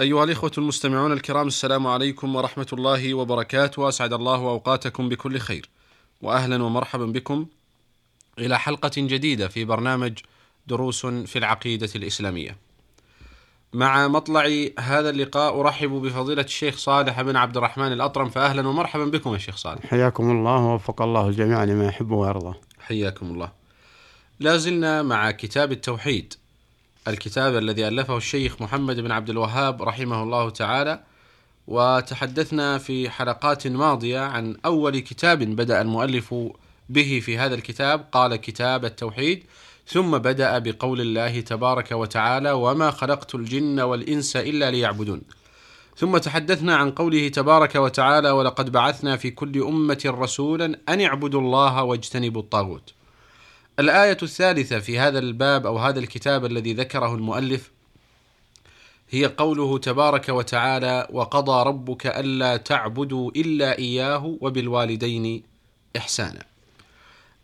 أيها الإخوة المستمعون الكرام السلام عليكم ورحمة الله وبركاته. وأسعد الله أوقاتكم بكل خير. وأهلا ومرحبا بكم إلى حلقة جديدة في برنامج دروس في العقيدة الإسلامية. مع مطلع هذا اللقاء أرحب بفضيلة الشيخ صالح بن عبد الرحمن الأطرم. فأهلا ومرحبا بكم يا شيخ صالح. حياكم الله ووفق الله الجميع لما يحب ويرضى. حياكم الله. لا زلنا مع كتاب التوحيد. الكتاب الذي ألفه الشيخ محمد بن عبد الوهاب رحمه الله تعالى وتحدثنا في حلقات ماضية عن أول كتاب بدأ المؤلف به في هذا الكتاب قال كتاب التوحيد ثم بدأ بقول الله تبارك وتعالى وما خلقت الجن والإنس إلا ليعبدون ثم تحدثنا عن قوله تبارك وتعالى ولقد بعثنا في كل أمة رسولا أن اعبدوا الله واجتنبوا الطاغوت الآية الثالثة في هذا الباب أو هذا الكتاب الذي ذكره المؤلف هي قوله تبارك وتعالى وقضى ربك ألا تعبدوا إلا إياه وبالوالدين إحسانا.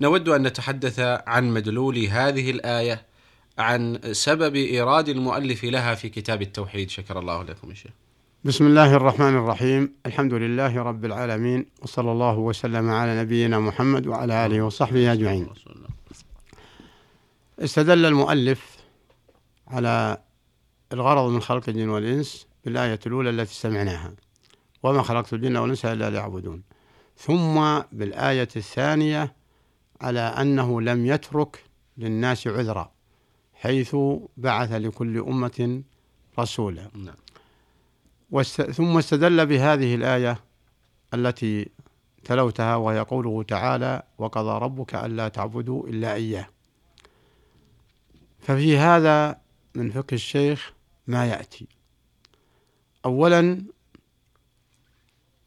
نود أن نتحدث عن مدلول هذه الآية عن سبب إيراد المؤلف لها في كتاب التوحيد. شكر الله لكم الشيخ بسم الله الرحمن الرحيم. الحمد لله رب العالمين وصلى الله وسلم على نبينا محمد وعلى آله وصحبه أجمعين. استدل المؤلف على الغرض من خلق الجن والإنس بالآية الأولى التي سمعناها وما خلقت الجن والإنس إلا ليعبدون. ثم بالآية الثانية على أنه لم يترك للناس عذرا حيث بعث لكل أمة رسولا. نعم. واست... ثم استدل بهذه الآية التي تلوتها وهي قوله تعالى وقضى ربك ألا تعبدوا إلا إياه. ففي هذا من فقه الشيخ ما يأتي. أولا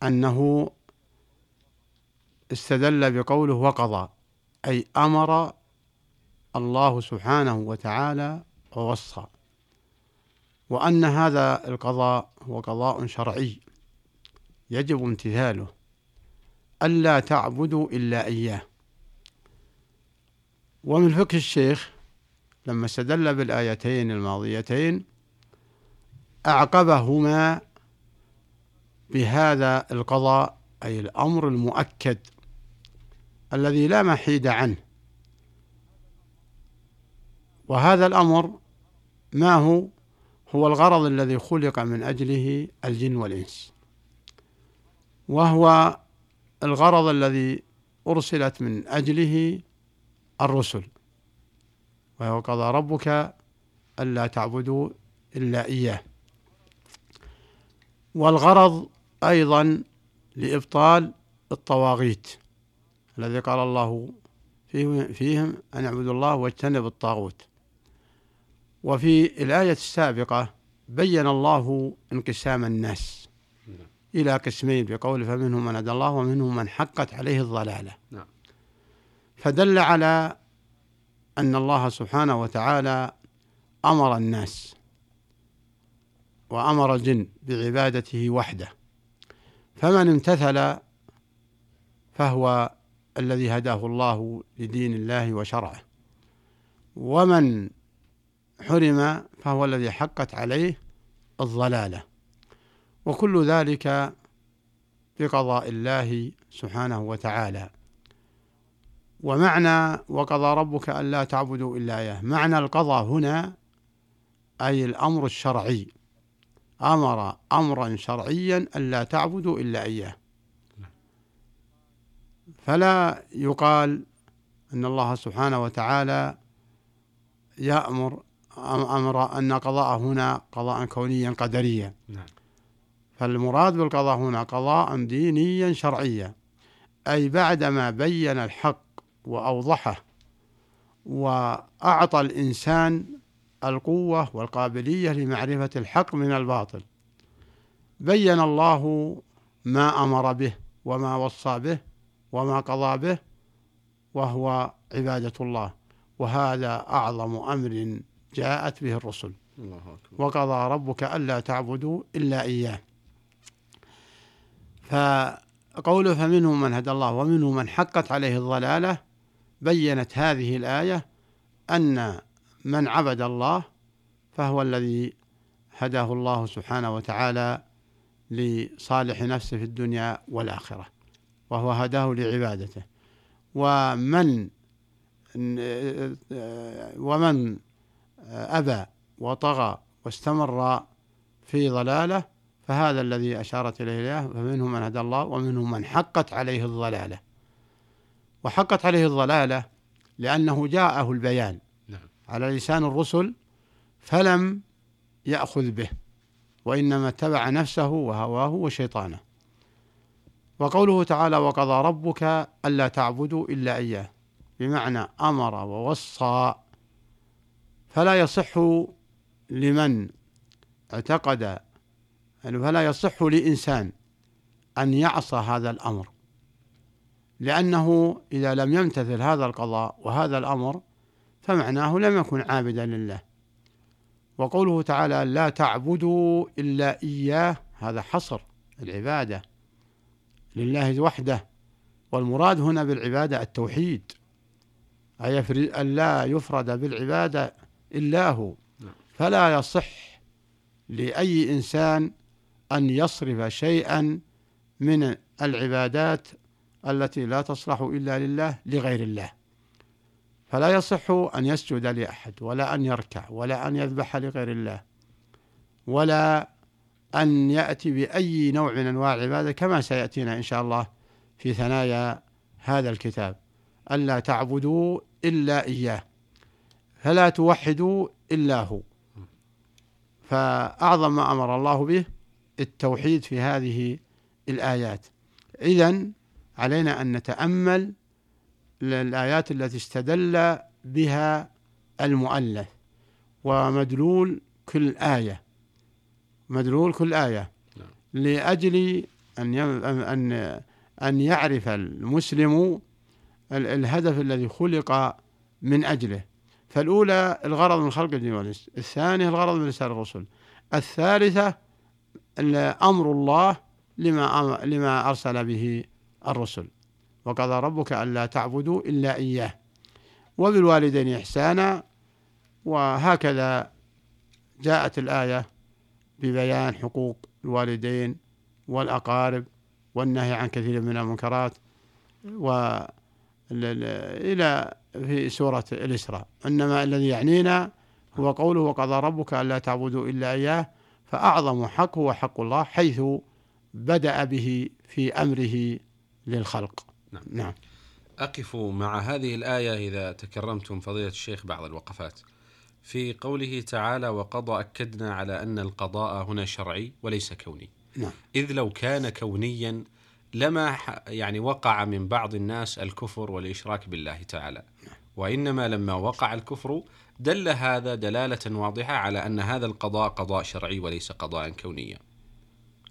أنه استدل بقوله وقضى أي أمر الله سبحانه وتعالى ووصى وأن هذا القضاء هو قضاء شرعي يجب امتثاله ألا تعبدوا إلا إياه. ومن فقه الشيخ لما استدل بالآيتين الماضيتين أعقبهما بهذا القضاء أي الأمر المؤكد الذي لا محيد عنه. وهذا الأمر ما هو؟ هو الغرض الذي خلق من أجله الجن والإنس. وهو الغرض الذي أرسلت من أجله الرسل. وهو قضى ربك ألا تعبدوا إلا إياه. والغرض أيضا لإبطال الطواغيت الذي قال الله فيهم أن اعبدوا الله واجتنبوا الطاغوت. وفي الآية السابقة بين الله انقسام الناس إلى قسمين بقول فمنهم من هدى الله ومنهم من حقت عليه الضلالة. نعم. فدل على أن الله سبحانه وتعالى أمر الناس وأمر الجن بعبادته وحده. فمن امتثل فهو الذي هداه الله لدين الله وشرعه. ومن حرم فهو الذي حقت عليه الضلالة. وكل ذلك بقضاء الله سبحانه وتعالى. ومعنى وقضى ربك ألا تعبدوا إلا إياه. معنى القضاء هنا أي الأمر الشرعي. أمر أمرا شرعيا ألا تعبدوا إلا إياه. فلا يقال أن الله سبحانه وتعالى يأمر أمر أن قضاء هنا قضاء كونيا قدريا. نعم. فالمراد بالقضاء هنا قضاء دينيا شرعيا. أي بعدما بين الحق وأوضحه وأعطى الإنسان القوة والقابلية لمعرفة الحق من الباطل. بين الله ما أمر به وما وصى به وما قضى به وهو عبادة الله. وهذا أعظم أمر جاءت به الرسل. الله أكبر. وقضى ربك ألا تعبدوا إلا إياه. فقوله فمنهم من هدى الله ومنهم من حقت عليه الضلالة بينت هذه الآية أن من عبد الله فهو الذي هداه الله سبحانه وتعالى لصالح نفسه في الدنيا والآخرة وهو هداه لعبادته. ومن ومن أبى وطغى واستمر في ضلاله فهذا الذي أشارت إليه الآية فمنهم من هدى الله ومنهم من حقت عليه الضلالة. وحقت عليه الضلالة لأنه جاءه البيان نعم. على لسان الرسل فلم يأخذ به وإنما اتبع نفسه وهواه وشيطانه. وقوله تعالى وقضى ربك ألا تعبدوا إلا إياه بمعنى أمر ووصى. فلا يصح لمن اعتقد يعني فلا يصح لإنسان أن يعصى هذا الأمر. لأنه إذا لم يمتثل هذا القضاء وهذا الأمر فمعناه لم يكن عابدا لله. وقوله تعالى لا تعبدوا إلا إياه هذا حصر العبادة لله وحده. والمراد هنا بالعبادة التوحيد أي أن لا يفرد بالعبادة إلا هو. نعم. فلا يصح لأي إنسان أن يصرف شيئا من العبادات التي لا تصلح إلا لله لغير الله. فلا يصح أن يسجد لأحد ولا أن يركع ولا أن يذبح لغير الله ولا أن يأتي بأي نوع من أنواع العبادة كما سيأتينا إن شاء الله في ثنايا هذا الكتاب. ألا تعبدوا إلا إياه فلا توحدوا إلا هو. فأعظم ما أمر الله به التوحيد في هذه الآيات. إذا علينا أن نتأمل الآيات التي استدل بها المؤلف ومدلول كل آية مدلول كل آية. نعم. لأجل أن أن أن يعرف المسلم الهدف الذي خلق من أجله. فالأولى الغرض من خلق الجن والإنس الثانية الغرض من رسالة الرسل. الثالثة أمر الله لما لما أرسل به الرسل. وقضى ربك ألا تعبدوا إلا إياه. وبالوالدين إحسانا. وهكذا جاءت الآية ببيان حقوق الوالدين والأقارب والنهي عن كثير من المنكرات. و إلى في سورة الإسراء. إنما الذي يعنينا هو قوله وقضى ربك ألا تعبدوا إلا إياه. فأعظم حق هو حق الله حيث بدأ به في أمره للخلق. نعم. نعم. أقف مع هذه الآية إذا تكرمتم فضيلة الشيخ بعض الوقفات. في قوله تعالى وقضى أكدنا على أن القضاء هنا شرعي وليس كوني. نعم. إذ لو كان كونيا لما يعني وقع من بعض الناس الكفر والإشراك بالله تعالى. وإنما لما وقع الكفر دل هذا دلالة واضحة على أن هذا القضاء قضاء شرعي وليس قضاء كونيا.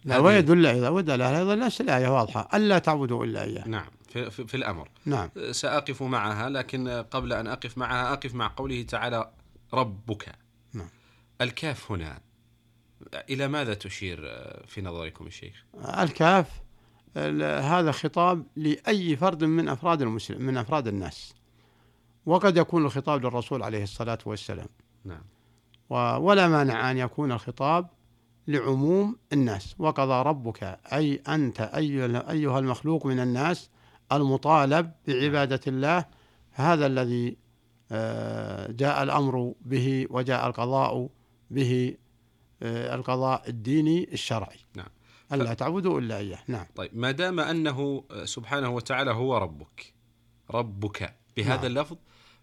لا ويدل إذا ودل هذا نفس الآية واضحة. ألا تعبدوا إلا إياه. نعم في, في, في الأمر. نعم. سأقف معها لكن قبل أن أقف معها أقف مع قوله تعالى ربك. نعم. الكاف هنا إلى ماذا تشير في نظركم الشيخ؟ الكاف هذا خطاب لأي فرد من أفراد المسلم من أفراد الناس. وقد يكون الخطاب للرسول عليه الصلاة والسلام. نعم. ولا مانع أن يكون الخطاب لعموم الناس. وقضى ربك أي أنت أيها المخلوق من الناس المطالب بعبادة الله. هذا الذي آه، جاء الأمر به وجاء القضاء به آه، القضاء الديني الشرعي. نعم. ألا تعبدوا إلا إياه. نعم. طيب ما دام أنه سبحانه وتعالى هو ربك ربك بهذا نعم. اللفظ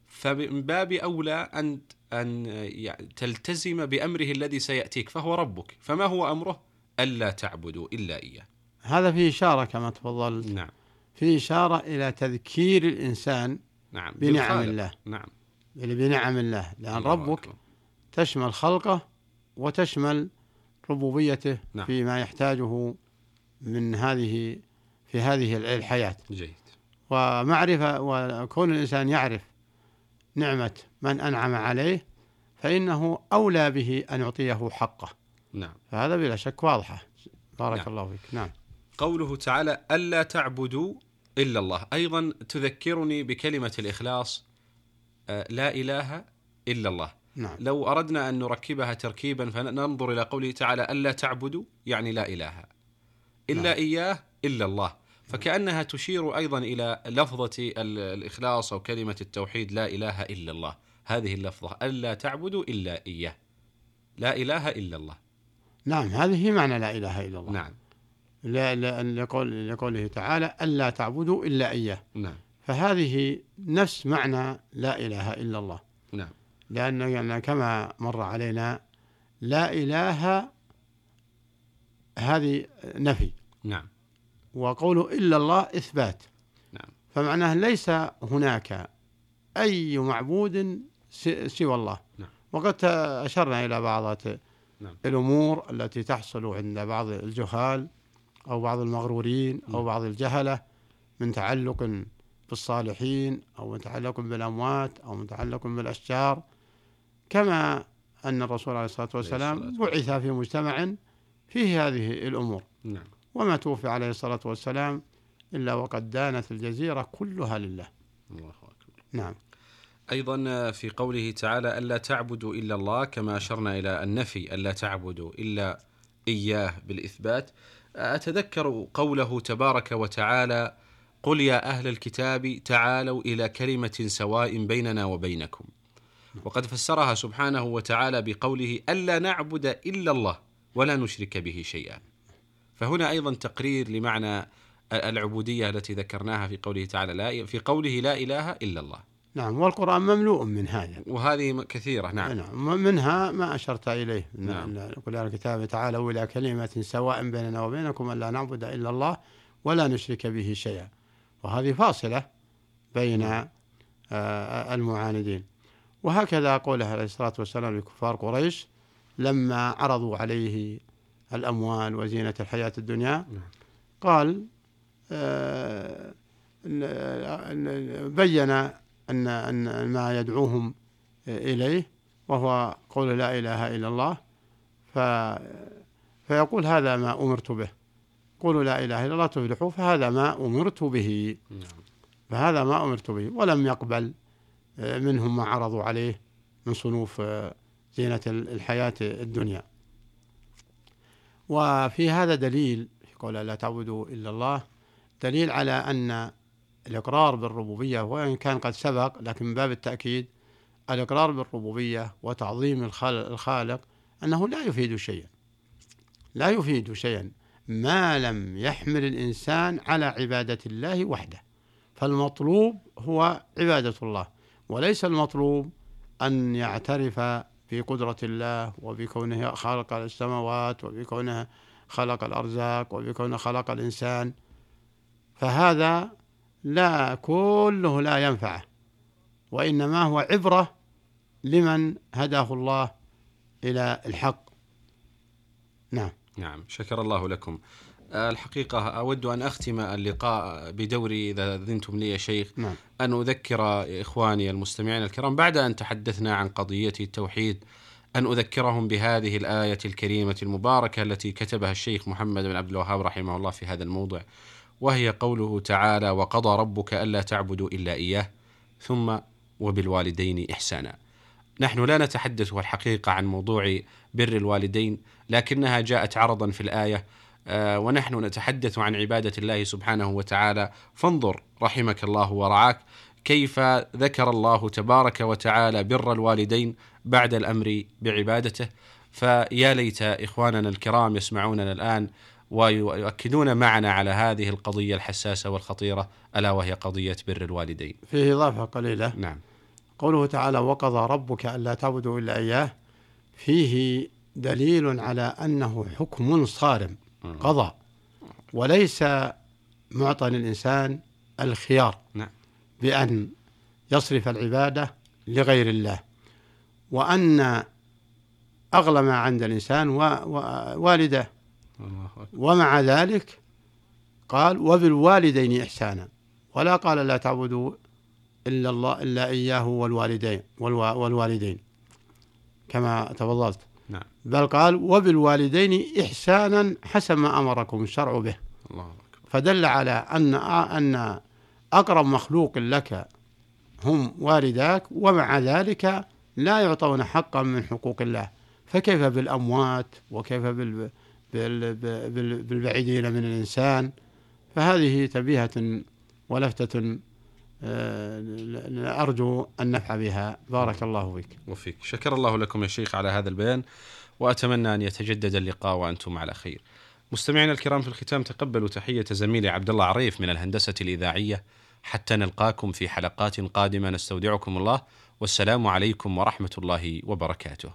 فمن باب أولى أن أن تلتزم بأمره الذي سيأتيك فهو ربك. فما هو أمره؟ ألا تعبدوا إلا إياه. هذا فيه إشارة كما تفضلت. نعم. فيه إشارة إلى تذكير الإنسان نعم. بنعم بالخالق. الله. نعم. يعني بنعم الله. لأن الله ربك أكبر. تشمل خلقه وتشمل ربوبيته نعم. فيما يحتاجه من هذه في هذه الحياة. جيد. ومعرفة وكون الإنسان يعرف نعمة من أنعم عليه فإنه أولى به أن يعطيه حقه. نعم. فهذا بلا شك واضحة. بارك نعم. الله فيك. نعم. قوله تعالى ألا تعبدوا إلا الله. أيضا تذكرني بكلمة الإخلاص آه، لا إله إلا الله. نعم. لو أردنا أن نركبها تركيبا فننظر إلى قوله تعالى ألا تعبدوا يعني لا إله. إلا نعم. إياه إلا الله. فكأنها تشير أيضا إلى لفظة ال- الإخلاص أو كلمة التوحيد لا إله إلا الله. هذه اللفظة ألا تعبدوا إلا إياه. لا إله إلا الله. نعم هذه هي معنى لا إله إلا الله. نعم. لا لا لقول لقوله تعالى ألا تعبدوا إلا إياه. نعم. فهذه نفس معنى لا إله إلا الله. نعم. لأن يعني كما مر علينا لا إله هذه نفي. نعم. وقوله إلا الله إثبات نعم. فمعناه ليس هناك أي معبود سوى الله نعم. وقد أشرنا إلى بعض نعم. الأمور التي تحصل عند بعض الجهال أو بعض المغرورين أو نعم. بعض الجهلة من تعلق بالصالحين أو من تعلق بالأموات أو من تعلق بالأشجار كما أن الرسول عليه الصلاة والسلام بعث في مجتمع فيه هذه الأمور نعم وما توفي عليه الصلاة والسلام إلا وقد دانت الجزيرة كلها لله. الله أكبر. نعم. أيضا في قوله تعالى ألا تعبدوا إلا الله كما أشرنا إلى النفي ألا تعبدوا إلا إياه بالإثبات. أتذكر قوله تبارك وتعالى قل يا أهل الكتاب تعالوا إلى كلمة سواء بيننا وبينكم. وقد فسرها سبحانه وتعالى بقوله ألا نعبد إلا الله ولا نشرك به شيئا. فهنا أيضا تقرير لمعنى العبودية التي ذكرناها في قوله تعالى لا في قوله لا إله إلا الله. نعم والقرآن مملوء من هذا. وهذه كثيرة نعم. نعم منها ما أشرت إليه. نعم. يا الكتاب تعالوا إلى كلمة سواء بيننا وبينكم ألا نعبد إلا الله ولا نشرك به شيئا. وهذه فاصلة بين آه، المعاندين. وهكذا قوله عليه الصلاة والسلام لكفار قريش لما عرضوا عليه الأموال وزينة الحياة الدنيا. نعم. قال آه، بين أن أن ما يدعوهم إليه وهو قول لا إله إلا الله. ف فيقول هذا ما أمرت به. قولوا لا إله إلا الله تفلحوا فهذا ما أمرت به. نعم. فهذا ما أمرت به. ولم يقبل آه، منهم ما عرضوا عليه من صنوف آه، زينة الحياة الدنيا. وفي هذا دليل في قول لا تعبدوا إلا الله. دليل على أن الإقرار بالربوبية وإن كان قد سبق لكن من باب التأكيد الإقرار بالربوبية وتعظيم الخال- الخالق أنه لا يفيد شيئا. لا يفيد شيئا ما لم يحمل الإنسان على عبادة الله وحده. فالمطلوب هو عبادة الله وليس المطلوب أن يعترف بقدرة الله وبكونه خلق السماوات وبكونه خلق الأرزاق وبكونه خلق الإنسان. فهذا لا كله لا ينفعه وإنما هو عبرة لمن هداه الله إلى الحق. نعم. نعم. شكر الله لكم. الحقيقة أود أن أختم اللقاء بدوري إذا أذنتم لي يا شيخ. نعم. أن أذكر إخواني المستمعين الكرام بعد أن تحدثنا عن قضية التوحيد أن أذكرهم بهذه الآية الكريمة المباركة التي كتبها الشيخ محمد بن عبد الوهاب رحمه الله في هذا الموضع وهي قوله تعالى وقضى ربك ألا تعبدوا إلا إياه ثم وبالوالدين إحسانا. نحن لا نتحدث الحقيقة عن موضوع بر الوالدين لكنها جاءت عرضا في الآية ونحن نتحدث عن عبادة الله سبحانه وتعالى. فانظر رحمك الله ورعاك. كيف ذكر الله تبارك وتعالى بر الوالدين بعد الأمر بعبادته؟ فيا ليت إخواننا الكرام يسمعوننا الآن ويؤكدون معنا على هذه القضية الحساسة والخطيرة ألا وهي قضية بر الوالدين. فيه إضافة قليلة. نعم. قوله تعالى وقضى ربك ألا تعبدوا إلا إياه فيه دليل على أنه حكم صارم. قضى. وليس معطى للإنسان الخيار نعم. أغلى ما عند الإنسان الله أكبر. ومع ذلك قال وبالوالدين إحسانا ولا قال لا تعبدوا إلا الله إلا إياه والوالدين والوا- والوالدين كما تفضلت. بل قال وبالوالدين إحسانا حسب ما أمركم الشرع به. الله أكبر. فدل على أن أن أقرب مخلوق لك هم والداك ومع ذلك لا يعطون حقا من حقوق الله. فكيف بالأموات وكيف بال بال بال بالبعيدين من الإنسان؟ فهذه تبيهة ولفتة آه، أرجو النفع بها. بارك الله فيك. وفيك. شكر الله لكم يا شيخ على هذا البيان. وأتمنى أن يتجدد اللقاء وأنتم على خير. مستمعينا الكرام في الختام تقبلوا تحية زميلي عبد الله عريف من الهندسة الإذاعية. حتى نلقاكم في حلقات قادمة نستودعكم الله. والسلام عليكم ورحمة الله وبركاته.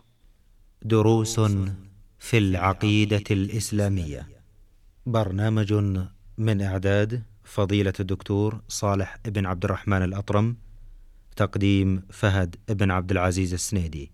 دروس في العقيدة الإسلامية. برنامج من إعداد فضيلة الدكتور صالح بن عبد الرحمن الأطرم تقديم فهد بن عبد العزيز السنيدي.